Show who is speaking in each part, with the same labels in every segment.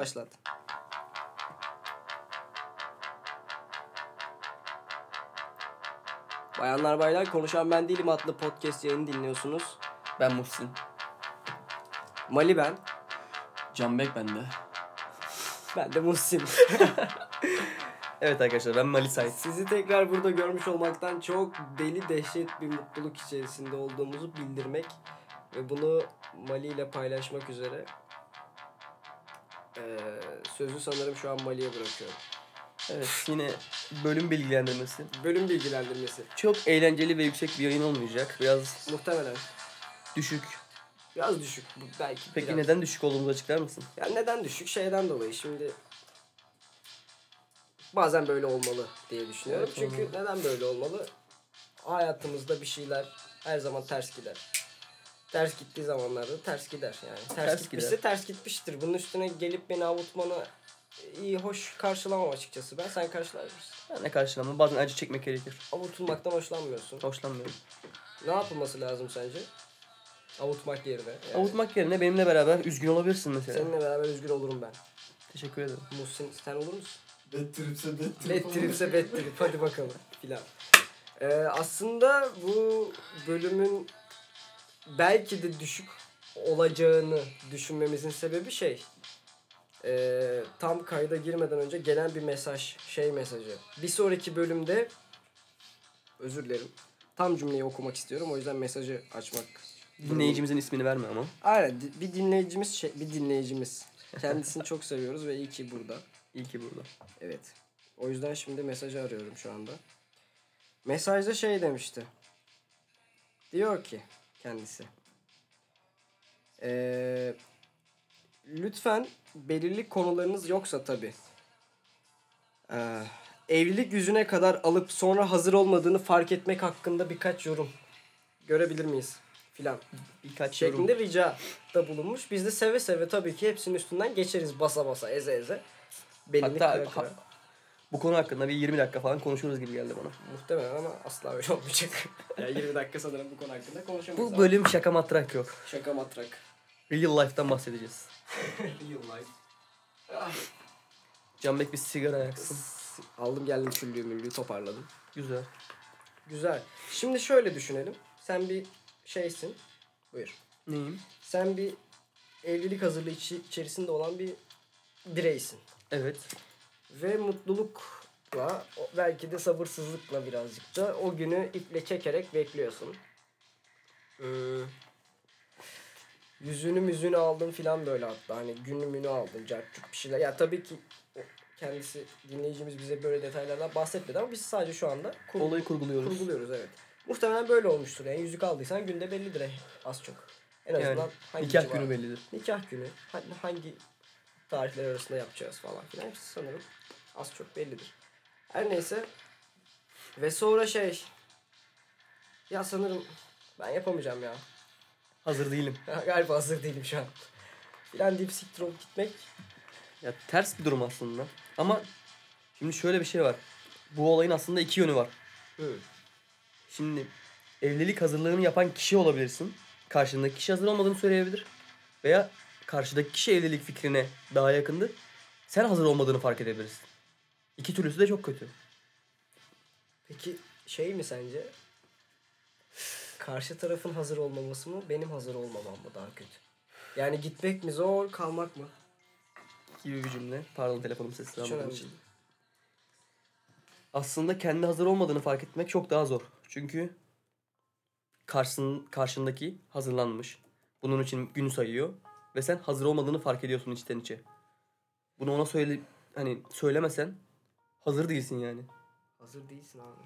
Speaker 1: Başlat. Bayanlar baylar konuşan ben değilim adlı podcast yayını dinliyorsunuz.
Speaker 2: Ben Muhsin.
Speaker 1: Mali ben.
Speaker 2: Canbek bende.
Speaker 1: Ben de Muhsin.
Speaker 2: Evet arkadaşlar ben Mali Sait.
Speaker 1: Sizi tekrar burada görmüş olmaktan çok deli dehşet bir mutluluk içerisinde olduğumuzu bildirmek ve bunu Mali ile paylaşmak üzere eee, sözü sanırım şu an Mali'ye bırakıyorum.
Speaker 2: Evet yine bölüm bilgilendirmesi.
Speaker 1: Bölüm bilgilendirmesi.
Speaker 2: Çok eğlenceli ve yüksek bir yayın olmayacak. Biraz
Speaker 1: Muhtemelen.
Speaker 2: düşük.
Speaker 1: Biraz düşük. Bu Belki
Speaker 2: Peki
Speaker 1: biraz.
Speaker 2: neden düşük olduğumuzu açıklar mısın?
Speaker 1: Ya neden düşük? Şeyden dolayı şimdi bazen böyle olmalı diye düşünüyorum.
Speaker 2: Evet,
Speaker 1: Çünkü neden böyle olmalı? Hayatımızda bir şeyler her zaman ters gider. Ters gittiği zamanlarda ters gider yani. Ters,
Speaker 2: Ters
Speaker 1: gitmişse
Speaker 2: gider.
Speaker 1: ters gitmiştir. Bunun üstüne gelip beni avutmanı iyi hoş karşılamam açıkçası. Ben sen karşılar mısın?
Speaker 2: Ben ne karşılama bazen acı çekmek gerekir.
Speaker 1: Avutulmaktan hoşlanmıyorsun.
Speaker 2: Hoşlanmıyorum.
Speaker 1: Ne yapılması lazım sence? Avutmak yerine. Yani.
Speaker 2: Avutmak yerine benimle beraber üzgün olabilirsin mesela.
Speaker 1: Seninle beraber üzgün olurum ben.
Speaker 2: Teşekkür ederim.
Speaker 1: Muhsin sen olur musun?
Speaker 3: Bettiripse bettirip.
Speaker 1: Bettiripse bettirip hadi bakalım filan. Ee, aslında bu bölümün belki de düşük olacağını düşünmemizin sebebi şey. Ee, tam kayda girmeden önce gelen bir mesaj, şey mesajı. Bir sonraki bölümde özür dilerim. Tam cümleyi okumak istiyorum. O yüzden mesajı açmak.
Speaker 2: Dinleyicimizin ismini verme ama.
Speaker 1: Aynen bir dinleyicimiz şey, bir dinleyicimiz. Kendisini çok seviyoruz ve iyi ki burada.
Speaker 2: İyi ki burada.
Speaker 1: Evet. O yüzden şimdi mesajı arıyorum şu anda. Mesajda şey demişti. Diyor ki kendisi. Ee, lütfen belirli konularınız yoksa tabi. evlilik yüzüne kadar alıp sonra hazır olmadığını fark etmek hakkında birkaç yorum görebilir miyiz? Filan
Speaker 2: Birkaç yorum.
Speaker 1: şeklinde rica da bulunmuş. Biz de seve seve tabii ki hepsinin üstünden geçeriz basa basa eze eze. Belini
Speaker 2: Hatta ha- bu konu hakkında bir 20 dakika falan konuşuruz gibi geldi bana.
Speaker 1: Muhtemelen ama asla öyle olmayacak. yani 20 dakika sanırım bu konu hakkında konuşamayız.
Speaker 2: Bu bölüm şaka matrak yok.
Speaker 1: Şaka matrak.
Speaker 2: Real life'dan bahsedeceğiz.
Speaker 1: Real life.
Speaker 2: Canbek bir sigara yaksın.
Speaker 1: Aldım geldim küllüğü müllüğü toparladım.
Speaker 2: Güzel.
Speaker 1: Güzel. Şimdi şöyle düşünelim. Sen bir şeysin. Buyur.
Speaker 2: Neyim?
Speaker 1: Sen bir evlilik hazırlığı içi- içerisinde olan bir bireysin.
Speaker 2: Evet.
Speaker 1: Ve mutlulukla belki de sabırsızlıkla birazcık da o günü iple çekerek bekliyorsun. Hmm. Yüzünü müzünü aldın filan böyle hatta hani günümünü aldın cartçuk bir şeyler. Ya tabii ki kendisi dinleyicimiz bize böyle detaylardan bahsetmedi ama biz sadece şu anda kur-
Speaker 2: Olayı kurguluyoruz.
Speaker 1: kurguluyoruz evet. Muhtemelen böyle olmuştur yani yüzük aldıysan günde bellidir eh, az çok. En azından
Speaker 2: Yani
Speaker 1: hangi
Speaker 2: nikah
Speaker 1: civar-
Speaker 2: günü bellidir.
Speaker 1: nikah günü ha- hangi tarihler arasında yapacağız falan filan hepsi sanırım az çok bellidir. Her neyse ve sonra şey ya sanırım ben yapamayacağım ya.
Speaker 2: Hazır değilim.
Speaker 1: Galiba hazır değilim şu an. Filan deyip siktir olup gitmek.
Speaker 2: Ya ters bir durum aslında. Ama şimdi şöyle bir şey var. Bu olayın aslında iki yönü var.
Speaker 1: Hı.
Speaker 2: Şimdi evlilik hazırlığını yapan kişi olabilirsin. Karşındaki kişi hazır olmadığını söyleyebilir. Veya karşıdaki kişi evlilik fikrine daha yakındır. Sen hazır olmadığını fark edebilirsin. İki türlüsü de çok kötü.
Speaker 1: Peki şey mi sence? Karşı tarafın hazır olmaması mı benim hazır olmamam mı daha kötü? Yani gitmek mi zor kalmak mı?
Speaker 2: Gibi bir cümle. Pardon telefonum sessiz
Speaker 1: Hiç
Speaker 2: almadığım için. Aslında kendi hazır olmadığını fark etmek çok daha zor. Çünkü karşısın, karşındaki hazırlanmış. Bunun için günü sayıyor. Ve sen hazır olmadığını fark ediyorsun içten içe. Bunu ona söyle hani söylemesen hazır değilsin yani.
Speaker 1: Hazır değilsin abi.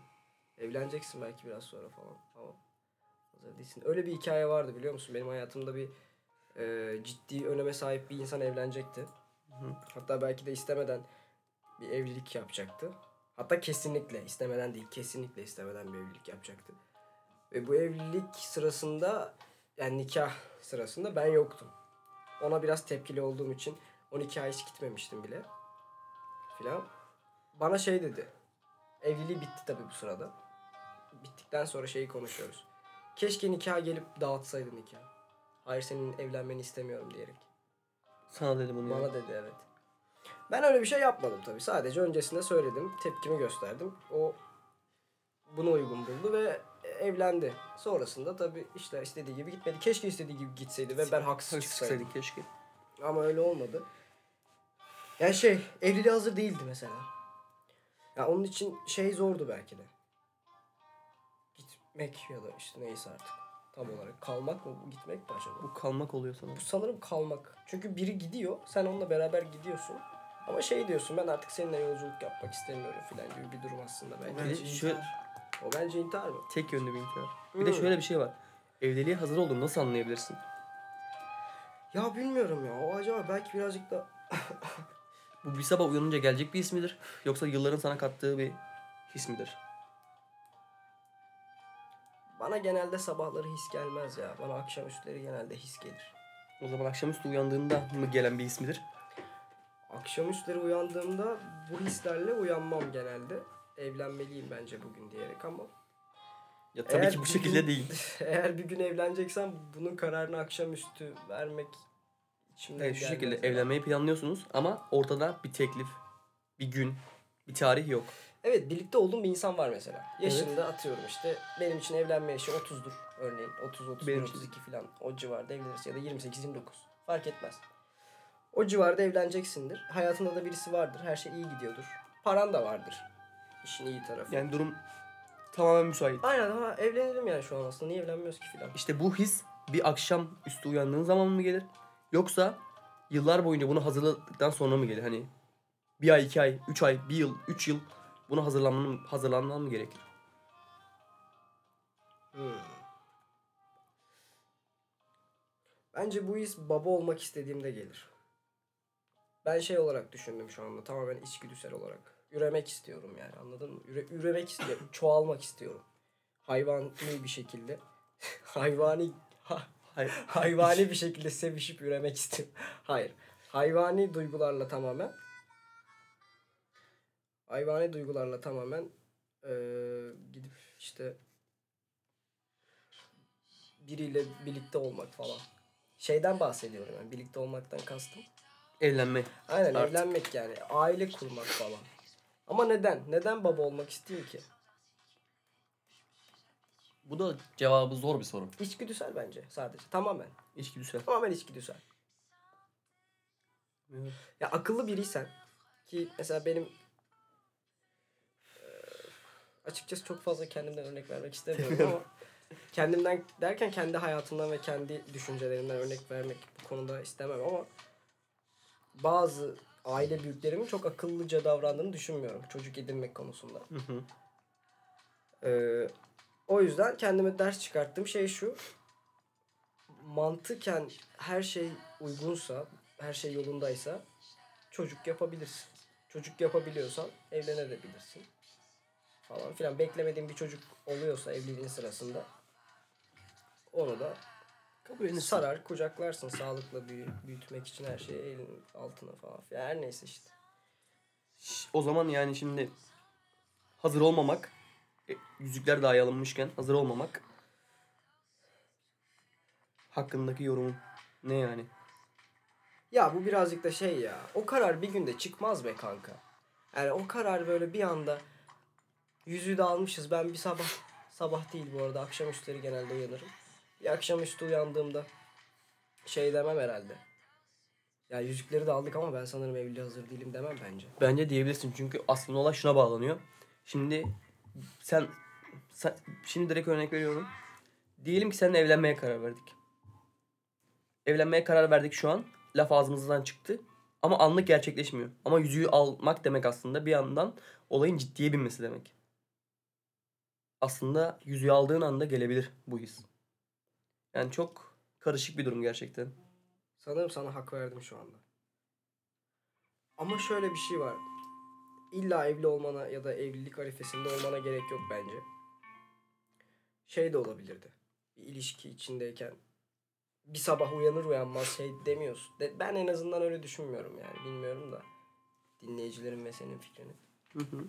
Speaker 1: Evleneceksin belki biraz sonra falan ama hazır değilsin. Öyle bir hikaye vardı biliyor musun? Benim hayatımda bir e, ciddi öneme sahip bir insan evlenecekti.
Speaker 2: hı.
Speaker 1: Hatta belki de istemeden bir evlilik yapacaktı. Hatta kesinlikle istemeden değil, kesinlikle istemeden bir evlilik yapacaktı. Ve bu evlilik sırasında yani nikah sırasında ben yoktum. Ona biraz tepkili olduğum için o nikaha hiç gitmemiştim bile. Filan. Bana şey dedi. Evliliği bitti tabii bu sırada. Bittikten sonra şeyi konuşuyoruz. Keşke nikaha gelip dağıtsaydın nikah. Hayır senin evlenmeni istemiyorum diyerek.
Speaker 2: Sana dedim bunu. yani.
Speaker 1: Bana dedi evet. Ben öyle bir şey yapmadım tabii. Sadece öncesinde söyledim. Tepkimi gösterdim. O bunu uygun buldu ve evlendi. Sonrasında tabii işte istediği gibi gitmedi. Keşke istediği gibi gitseydi ve ben haksız çıksaydım.
Speaker 2: Keşke.
Speaker 1: Ama öyle olmadı. Ya şey, evliliğe hazır değildi mesela. Ya onun için şey zordu belki de. Gitmek ya da işte neyse artık. Tam olarak kalmak mı bu gitmek mi acaba?
Speaker 2: Bu kalmak oluyor sana.
Speaker 1: Bu sanırım kalmak. Çünkü biri gidiyor, sen onunla beraber gidiyorsun. Ama şey diyorsun, ben artık seninle yolculuk yapmak istemiyorum filan gibi bir durum aslında bence.
Speaker 2: Bence
Speaker 3: intihar.
Speaker 1: O bence intihar mı?
Speaker 2: Tek yönlü bir intihar. Bir de
Speaker 1: Hmm.
Speaker 2: şöyle bir şey var. Evliliğe hazır olduğunu nasıl anlayabilirsin?
Speaker 1: Ya bilmiyorum ya. O acaba belki birazcık da
Speaker 2: Bu bir sabah uyanınca gelecek bir his midir? Yoksa yılların sana kattığı bir his midir?
Speaker 1: bana genelde sabahları his gelmez ya. Bana akşamüstleri genelde his gelir.
Speaker 2: O zaman akşamüstü uyandığında mı gelen bir his midir?
Speaker 1: Akşamüstleri uyandığımda bu hislerle uyanmam genelde. Evlenmeliyim bence bugün diyerek ama
Speaker 2: Ya tabii
Speaker 1: Eğer
Speaker 2: ki bu şekilde
Speaker 1: gün-
Speaker 2: değil.
Speaker 1: eğer bir gün evleneceksem bunun kararını akşamüstü vermek içimden
Speaker 2: Evet, şu şekilde
Speaker 1: gelmez ya.
Speaker 2: evlenmeyi planlıyorsunuz ama ortada bir teklif, bir gün, bir tarih yok.
Speaker 1: Evet birlikte olduğum bir insan var mesela. Yaşında atıyorum işte benim için evlenme yaşı 30'dur örneğin. 30 31
Speaker 2: Benim için.
Speaker 1: 32 falan o civarda evlenirsin ya da 28 29 fark etmez. O civarda evleneceksindir. Hayatında da birisi vardır. Her şey iyi gidiyordur. Paran da vardır. İşin iyi tarafı.
Speaker 2: Yani durum tamamen müsait.
Speaker 1: Aynen ama evlenelim yani şu an aslında. Niye evlenmiyoruz ki filan.
Speaker 2: İşte bu his bir akşam üstü uyandığın zaman mı gelir? Yoksa yıllar boyunca bunu hazırladıktan sonra mı gelir? Hani bir ay, iki ay, üç ay, bir yıl, üç yıl buna hazırlanman, hazırlanman mı gerekir?
Speaker 1: Hmm. Bence bu his baba olmak istediğimde gelir. Ben şey olarak düşündüm şu anda tamamen içgüdüsel olarak. Üremek istiyorum yani anladın mı? Üre, üremek istiyorum. çoğalmak istiyorum. Hayvani bir şekilde. hayvani ha-
Speaker 2: Hayır.
Speaker 1: hayvani bir şekilde sevişip üremek istiyorum. Hayır. Hayvani duygularla tamamen hayvani duygularla tamamen eee, gidip işte biriyle birlikte olmak falan. Şeyden bahsediyorum yani birlikte olmaktan kastım.
Speaker 2: Evlenme.
Speaker 1: Aynen
Speaker 2: Artık.
Speaker 1: evlenmek yani aile kurmak falan. Ama neden? Neden baba olmak isteyeyim ki?
Speaker 2: Bu da cevabı zor bir soru.
Speaker 1: İçgüdüsel bence sadece. Tamamen.
Speaker 2: İçgüdüsel.
Speaker 1: Tamamen içgüdüsel.
Speaker 2: Evet.
Speaker 1: Ya akıllı biriysen ki mesela benim açıkçası çok fazla kendimden örnek vermek istemiyorum ama kendimden derken kendi hayatımdan ve kendi düşüncelerimden örnek vermek bu konuda istemem ama bazı aile büyüklerimin çok akıllıca davrandığını düşünmüyorum çocuk edinmek konusunda.
Speaker 2: Hı hı.
Speaker 1: Ee, o yüzden kendime ders çıkarttığım şey şu. Mantıken her şey uygunsa, her şey yolundaysa çocuk yapabilirsin. Çocuk yapabiliyorsan evlenebilirsin. Falan filan. Beklemediğin bir çocuk oluyorsa evliliğin sırasında onu da
Speaker 2: Kabul edilirsin.
Speaker 1: sarar, kucaklarsın sağlıkla büyü, büyütmek için her şeyi elin altına falan. Her neyse işte.
Speaker 2: O zaman yani şimdi hazır olmamak, e, yüzükler dahi alınmışken hazır olmamak hakkındaki yorumun ne yani?
Speaker 1: Ya bu birazcık da şey ya. O karar bir günde çıkmaz be kanka. Yani o karar böyle bir anda yüzüğü de almışız. Ben bir sabah sabah değil bu arada akşamüstleri genelde uyanırım. Bir akşamüstü uyandığımda şey demem herhalde. Ya yüzükleri de aldık ama ben sanırım evliliğe hazır değilim demem bence.
Speaker 2: Bence diyebilirsin çünkü aslında olay şuna bağlanıyor. Şimdi sen, sen şimdi direkt örnek veriyorum. Diyelim ki seninle evlenmeye karar verdik. Evlenmeye karar verdik şu an. Laf ağzımızdan çıktı. Ama anlık gerçekleşmiyor. Ama yüzüğü almak demek aslında bir yandan olayın ciddiye binmesi demek. Aslında yüzüğü aldığın anda gelebilir bu his. Yani çok karışık bir durum gerçekten.
Speaker 1: Sanırım sana hak verdim şu anda. Ama şöyle bir şey var. İlla evli olmana ya da evlilik arifesinde olmana gerek yok bence. Şey de olabilirdi. Bir ilişki içindeyken bir sabah uyanır uyanmaz şey demiyorsun. De, ben en azından öyle düşünmüyorum yani. Bilmiyorum da. Dinleyicilerin ve senin fikrini.
Speaker 2: Hı hı.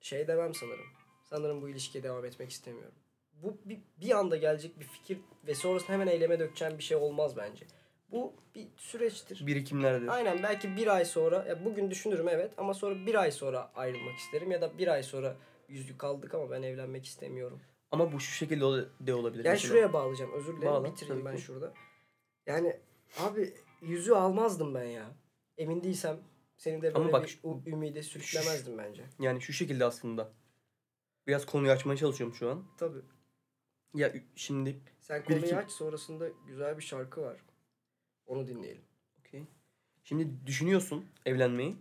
Speaker 1: Şey demem sanırım. Sanırım bu ilişkiye devam etmek istemiyorum. Bu bir, bir anda gelecek bir fikir ve sonrasında hemen eyleme dökeceğim bir şey olmaz bence. Bu bir süreçtir.
Speaker 2: Birikimlerdir.
Speaker 1: Aynen belki bir ay sonra ya bugün düşünürüm evet ama sonra bir ay sonra ayrılmak isterim ya da bir ay sonra yüzük kaldık ama ben evlenmek istemiyorum.
Speaker 2: Ama bu şu şekilde de olabilir.
Speaker 1: Yani
Speaker 2: mesela.
Speaker 1: şuraya bağlayacağım özür dilerim
Speaker 2: Bağla,
Speaker 1: bitireyim ben
Speaker 2: ki.
Speaker 1: şurada. Yani abi yüzüğü almazdım ben ya. Emin değilsem seni de
Speaker 2: Ama
Speaker 1: böyle
Speaker 2: bak
Speaker 1: bir ümide sürüklemezdim bence.
Speaker 2: Yani şu şekilde aslında. Biraz konuyu açmaya çalışıyorum şu an.
Speaker 1: Tabii.
Speaker 2: Ya şimdi
Speaker 1: Sen konuyu
Speaker 2: iki-
Speaker 1: aç sonrasında güzel bir şarkı var. Onu dinleyelim.
Speaker 2: Okey. Şimdi düşünüyorsun evlenmeyi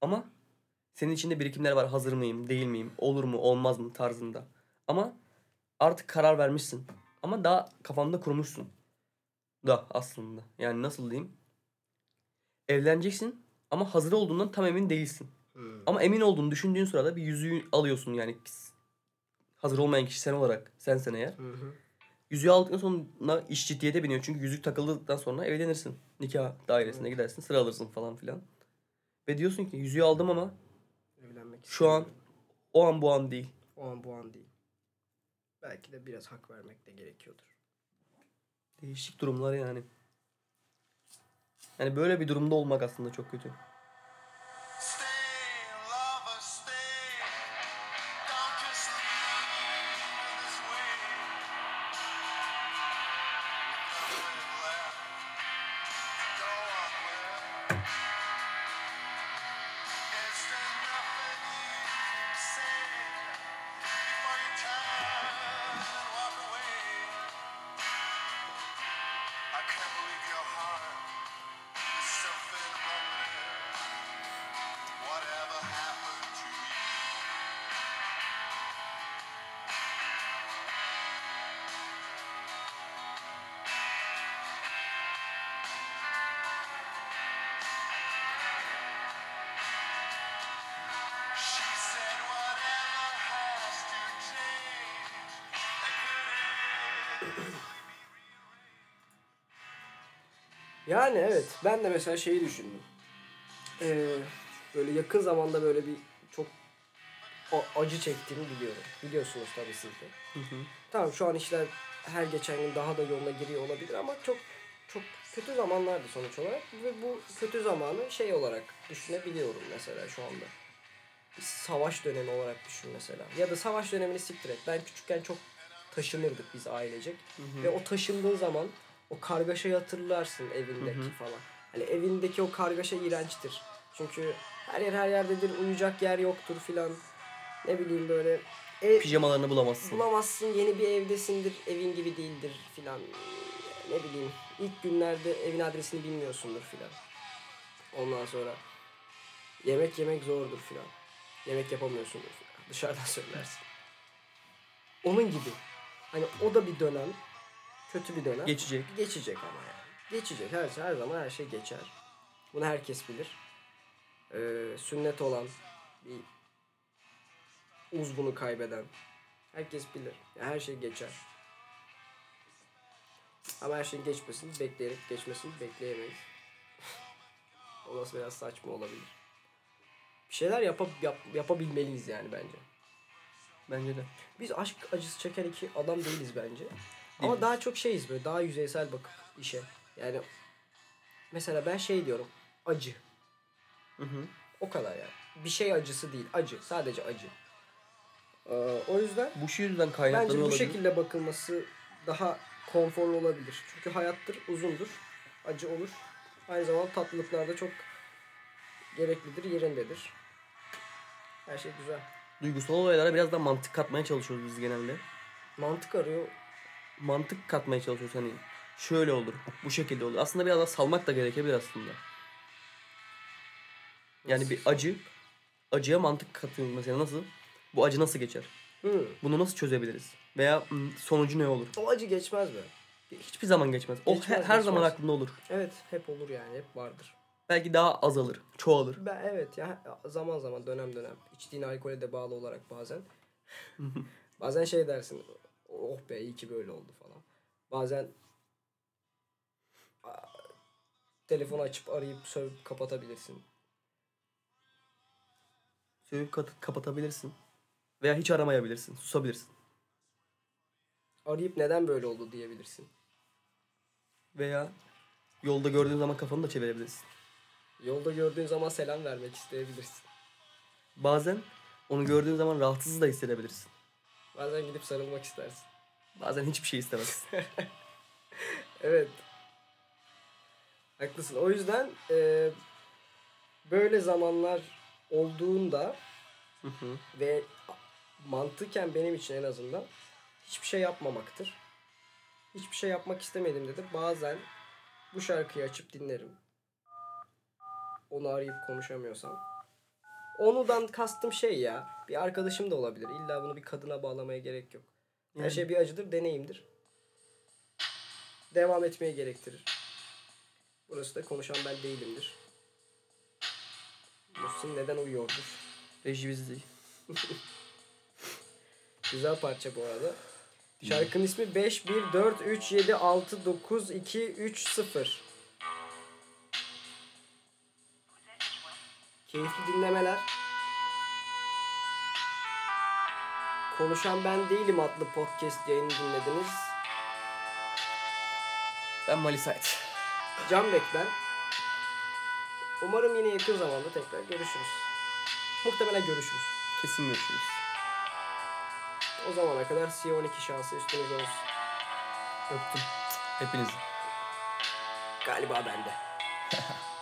Speaker 2: ama senin içinde birikimler var. Hazır mıyım, değil miyim, olur mu, olmaz mı tarzında. Ama artık karar vermişsin. Ama daha kafanda kurmuşsun. Da aslında. Yani nasıl diyeyim? Evleneceksin ama hazır olduğundan tam emin değilsin. Ama emin olduğunu düşündüğün sırada bir yüzüğü alıyorsun yani. Hazır olmayan kişi sen olarak, sensen eğer.
Speaker 1: Hı hı.
Speaker 2: Yüzüğü aldıktan sonra iş ciddiyete biniyor. Çünkü yüzük takıldıktan sonra evlenirsin. Nikah dairesine gidersin, sıra alırsın falan filan. Ve diyorsun ki yüzüğü aldım ama
Speaker 1: Evlenmek
Speaker 2: Şu an- o an bu an değil.
Speaker 1: O an bu an değil. Belki de biraz hak vermek de gerekiyordur.
Speaker 2: Değişik durumlar yani. Yani böyle bir durumda olmak aslında çok kötü.
Speaker 1: Yani evet ben de mesela şeyi düşündüm. Ee, böyle yakın zamanda böyle bir çok acı çektiğimi biliyorum. Biliyorsunuz tabii siz de. Tamam şu an işler her geçen gün daha da yoluna giriyor olabilir ama çok çok kötü zamanlardı sonuç olarak ve bu kötü zamanı şey olarak düşünebiliyorum mesela şu anda. Savaş dönemi olarak düşün mesela. Ya da savaş dönemini siktir et. Ben küçükken çok taşınırdık biz ailecek. Ve o taşındığın zaman o kargaşayı hatırlarsın evindeki falan. Hani evindeki o kargaşa iğrençtir. Çünkü her yer her yerdedir, uyuyacak yer yoktur filan. Ne bileyim böyle. E,
Speaker 2: Pijamalarını bulamazsın.
Speaker 1: bulamazsın, yeni bir evdesindir, evin gibi değildir filan. Ne bileyim, ilk günlerde evin adresini bilmiyorsundur filan. Ondan sonra yemek yemek zordur filan. Yemek yapamıyorsundur filan. Dışarıdan söylersin. Onun gibi. Hani o da bir dönem. Kötü bir dönem.
Speaker 2: Geçecek.
Speaker 1: Geçecek ama yani. Geçecek. Her, her zaman her şey geçer. Bunu herkes bilir. Ee, sünnet olan bir uzvunu kaybeden herkes bilir. Yani her şey geçer. Ama her şeyin geçmesini bekleyerek geçmesini bekleyemeyiz. o nasıl biraz saçma olabilir. Bir şeyler yapa, yap, yapabilmeliyiz yani bence.
Speaker 2: Bence de.
Speaker 1: Biz aşk acısı çeken iki adam değiliz bence. Ama
Speaker 2: Değiliz.
Speaker 1: daha çok şeyiz böyle daha yüzeysel bakıp işe. Yani mesela ben şey diyorum acı.
Speaker 2: Hı hı.
Speaker 1: O kadar yani. Bir şey acısı değil acı. Sadece acı. Ee, o yüzden
Speaker 2: Bu şu yüzden
Speaker 1: bence
Speaker 2: kaynaklanıyor
Speaker 1: bu
Speaker 2: olabilir.
Speaker 1: şekilde bakılması daha konforlu olabilir. Çünkü hayattır uzundur. Acı olur. Aynı zamanda tatlılıklar da çok gereklidir, yerindedir. Her şey güzel.
Speaker 2: Duygusal olaylara biraz da mantık katmaya çalışıyoruz biz genelde.
Speaker 1: Mantık arıyor.
Speaker 2: Mantık katmaya çalışıyoruz hani şöyle olur, bu şekilde olur. Aslında biraz da salmak da gerekebilir aslında. Yani bir acı, acıya mantık katıyoruz mesela nasıl? Bu acı nasıl geçer?
Speaker 1: Hı.
Speaker 2: Bunu nasıl çözebiliriz? Veya sonucu ne olur?
Speaker 1: O acı geçmez mi?
Speaker 2: Hiçbir zaman geçmez. O
Speaker 1: Geçmez,
Speaker 2: he- her zaman
Speaker 1: geçmez.
Speaker 2: aklında olur.
Speaker 1: Evet hep olur yani hep vardır.
Speaker 2: Belki daha azalır, çoğalır.
Speaker 1: Ben evet ya zaman zaman dönem dönem içtiğin alkole de bağlı olarak bazen. bazen şey dersin oh be iyi ki böyle oldu falan. Bazen telefonu açıp arayıp sövüp kapatabilirsin.
Speaker 2: Sövüp kat- kapatabilirsin. Veya hiç aramayabilirsin, susabilirsin.
Speaker 1: Arayıp neden böyle oldu diyebilirsin.
Speaker 2: Veya Yolda gördüğün zaman kafanı da çevirebilirsin.
Speaker 1: Yolda gördüğün zaman selam vermek isteyebilirsin.
Speaker 2: Bazen onu gördüğün zaman rahatsız da hissedebilirsin.
Speaker 1: Bazen gidip sarılmak istersin.
Speaker 2: Bazen hiçbir şey istemezsin.
Speaker 1: Evet. Haklısın. O yüzden e, böyle zamanlar olduğunda
Speaker 2: Hı hı.
Speaker 1: ve mantıken benim için en azından hiçbir şey yapmamaktır. Hiçbir şey yapmak istemediğimde de bazen bu şarkıyı açıp dinlerim. Onu arayıp konuşamıyorsam. Onudan kastım şey ya. Bir arkadaşım da olabilir. İlla bunu bir kadına bağlamaya gerek yok. Her
Speaker 2: Yani.
Speaker 1: şey bir acıdır, deneyimdir. Devam etmeye gerektirir. Burası da konuşan ben değilimdir. Muhsin neden uyuyordur?
Speaker 2: Reji bizi
Speaker 1: Güzel parça bu arada. Şarkının ismi 5 1 4 3 7 6 9 2 3 0. Keyifli dinlemeler. Konuşan Ben Değilim adlı podcast yayını dinlediniz.
Speaker 2: Ben Malisayt.
Speaker 1: Can Bekler. Umarım yine yakın zamanda tekrar görüşürüz. Muhtemelen görüşürüz.
Speaker 2: Kesin görüşürüz.
Speaker 1: O zamana kadar C12 şansı üstünüze olsun.
Speaker 2: Öptüm. Hepinizi.
Speaker 1: Galiba bende.